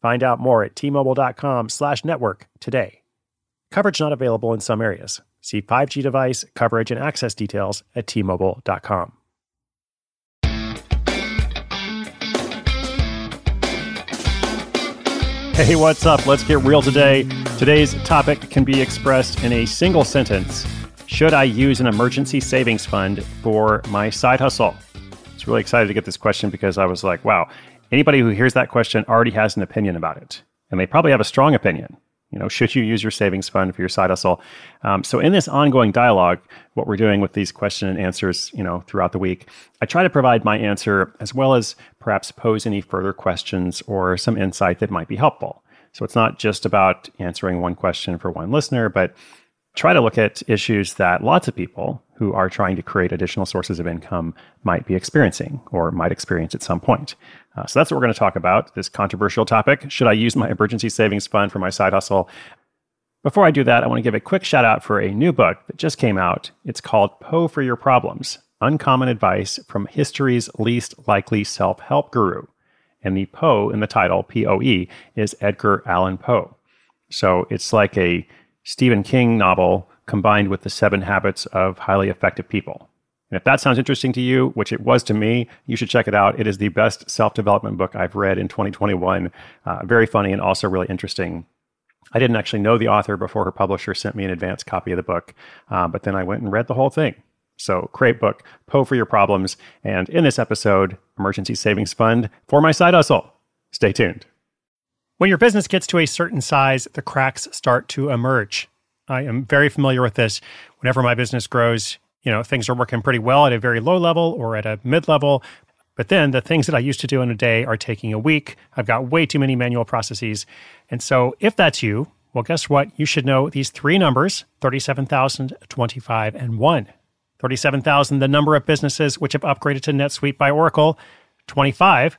Find out more at tmobile.com slash network today. Coverage not available in some areas. See 5G device, coverage, and access details at tmobile.com. Hey, what's up? Let's get real today. Today's topic can be expressed in a single sentence Should I use an emergency savings fund for my side hustle? I was really excited to get this question because I was like, wow, anybody who hears that question already has an opinion about it. And they probably have a strong opinion. You know, should you use your savings fund for your side hustle? Um, so, in this ongoing dialogue, what we're doing with these question and answers, you know, throughout the week, I try to provide my answer as well as perhaps pose any further questions or some insight that might be helpful. So, it's not just about answering one question for one listener, but try to look at issues that lots of people who are trying to create additional sources of income might be experiencing or might experience at some point. Uh, so that's what we're going to talk about this controversial topic. Should I use my emergency savings fund for my side hustle? Before I do that, I want to give a quick shout out for a new book that just came out. It's called Poe for Your Problems Uncommon Advice from History's Least Likely Self Help Guru. And the Poe in the title, P O E, is Edgar Allan Poe. So it's like a Stephen King novel combined with the seven habits of highly effective people. And if that sounds interesting to you, which it was to me, you should check it out. It is the best self development book I've read in 2021. Uh, very funny and also really interesting. I didn't actually know the author before her publisher sent me an advance copy of the book, uh, but then I went and read the whole thing. So, great book, Poe for Your Problems. And in this episode, Emergency Savings Fund for my side hustle. Stay tuned. When your business gets to a certain size, the cracks start to emerge. I am very familiar with this. Whenever my business grows, you know, things are working pretty well at a very low level or at a mid level. But then the things that I used to do in a day are taking a week. I've got way too many manual processes. And so if that's you, well, guess what? You should know these three numbers 37,000, 25, and 1. 37,000, the number of businesses which have upgraded to NetSuite by Oracle. 25,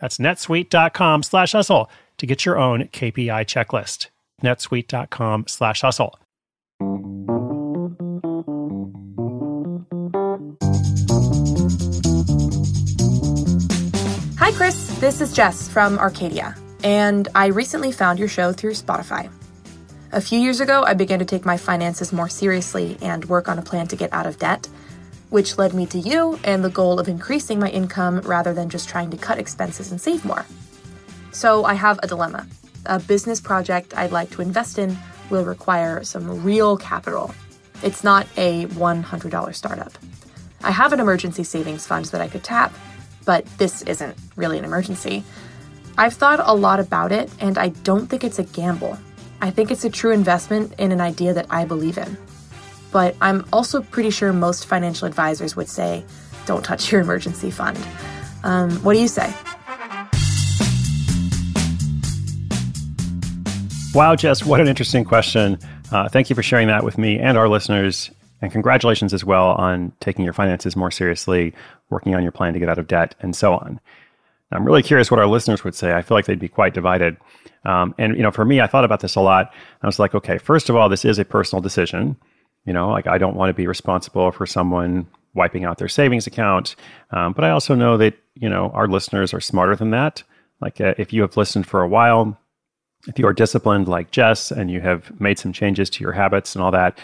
That's netsuite.com slash hustle to get your own KPI checklist. netsuite.com slash hustle. Hi, Chris. This is Jess from Arcadia, and I recently found your show through Spotify. A few years ago, I began to take my finances more seriously and work on a plan to get out of debt, which led me to you and the goal of increasing my income rather than just trying to cut expenses and save more. So I have a dilemma. A business project I'd like to invest in will require some real capital. It's not a $100 startup. I have an emergency savings fund that I could tap, but this isn't really an emergency. I've thought a lot about it, and I don't think it's a gamble. I think it's a true investment in an idea that I believe in. But I'm also pretty sure most financial advisors would say, don't touch your emergency fund. Um, what do you say? Wow, Jess, what an interesting question. Uh, thank you for sharing that with me and our listeners. And congratulations as well on taking your finances more seriously, working on your plan to get out of debt, and so on. I'm really curious what our listeners would say. I feel like they'd be quite divided. Um, and you know, for me, I thought about this a lot. I was like, okay, first of all, this is a personal decision. You know, like I don't want to be responsible for someone wiping out their savings account. Um, but I also know that you know our listeners are smarter than that. Like uh, if you have listened for a while, if you are disciplined like Jess and you have made some changes to your habits and all that,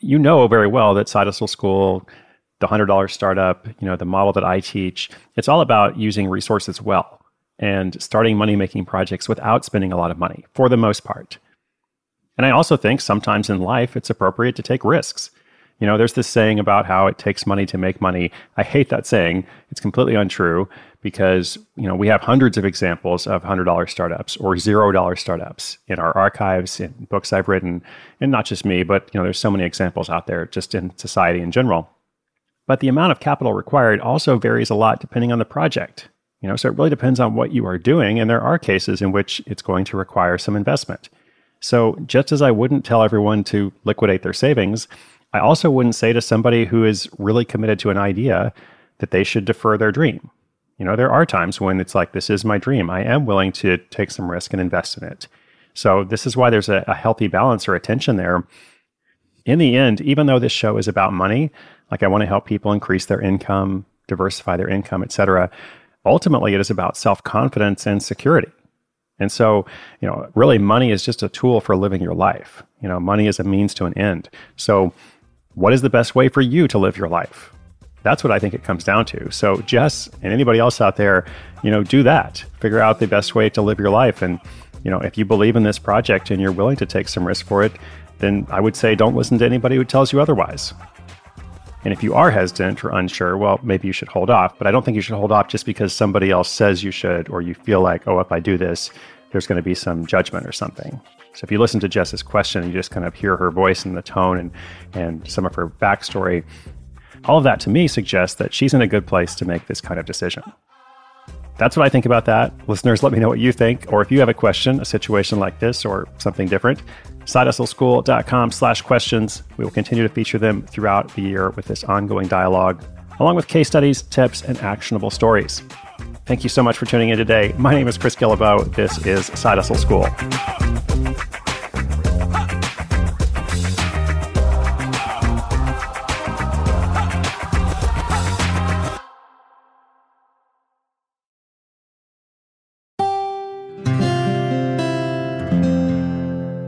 you know very well that Side Hustle School, the $100 startup, you know, the model that I teach, it's all about using resources well. and starting money making projects without spending a lot of money for the most part. And I also think sometimes in life it's appropriate to take risks. You know, there's this saying about how it takes money to make money. I hate that saying. It's completely untrue because, you know, we have hundreds of examples of $100 startups or $0 startups in our archives, in books I've written, and not just me, but, you know, there's so many examples out there just in society in general. But the amount of capital required also varies a lot depending on the project. You know, so it really depends on what you are doing, and there are cases in which it's going to require some investment. So, just as I wouldn't tell everyone to liquidate their savings, I also wouldn't say to somebody who is really committed to an idea that they should defer their dream. You know, there are times when it's like, this is my dream. I am willing to take some risk and invest in it. So, this is why there's a, a healthy balance or attention there. In the end, even though this show is about money, like I want to help people increase their income, diversify their income, etc. Ultimately, it is about self confidence and security. And so, you know, really money is just a tool for living your life. You know, money is a means to an end. So, what is the best way for you to live your life? That's what I think it comes down to. So, Jess and anybody else out there, you know, do that. Figure out the best way to live your life. And, you know, if you believe in this project and you're willing to take some risk for it, then I would say don't listen to anybody who tells you otherwise. And if you are hesitant or unsure, well, maybe you should hold off. But I don't think you should hold off just because somebody else says you should, or you feel like, oh, if I do this, there's going to be some judgment or something. So if you listen to Jess's question, and you just kind of hear her voice and the tone and, and some of her backstory. All of that to me suggests that she's in a good place to make this kind of decision. That's what I think about that. Listeners, let me know what you think, or if you have a question, a situation like this, or something different, sidehustleschool.com slash questions. We will continue to feature them throughout the year with this ongoing dialogue, along with case studies, tips, and actionable stories. Thank you so much for tuning in today. My name is Chris Guillebeau. This is Side Hustle School.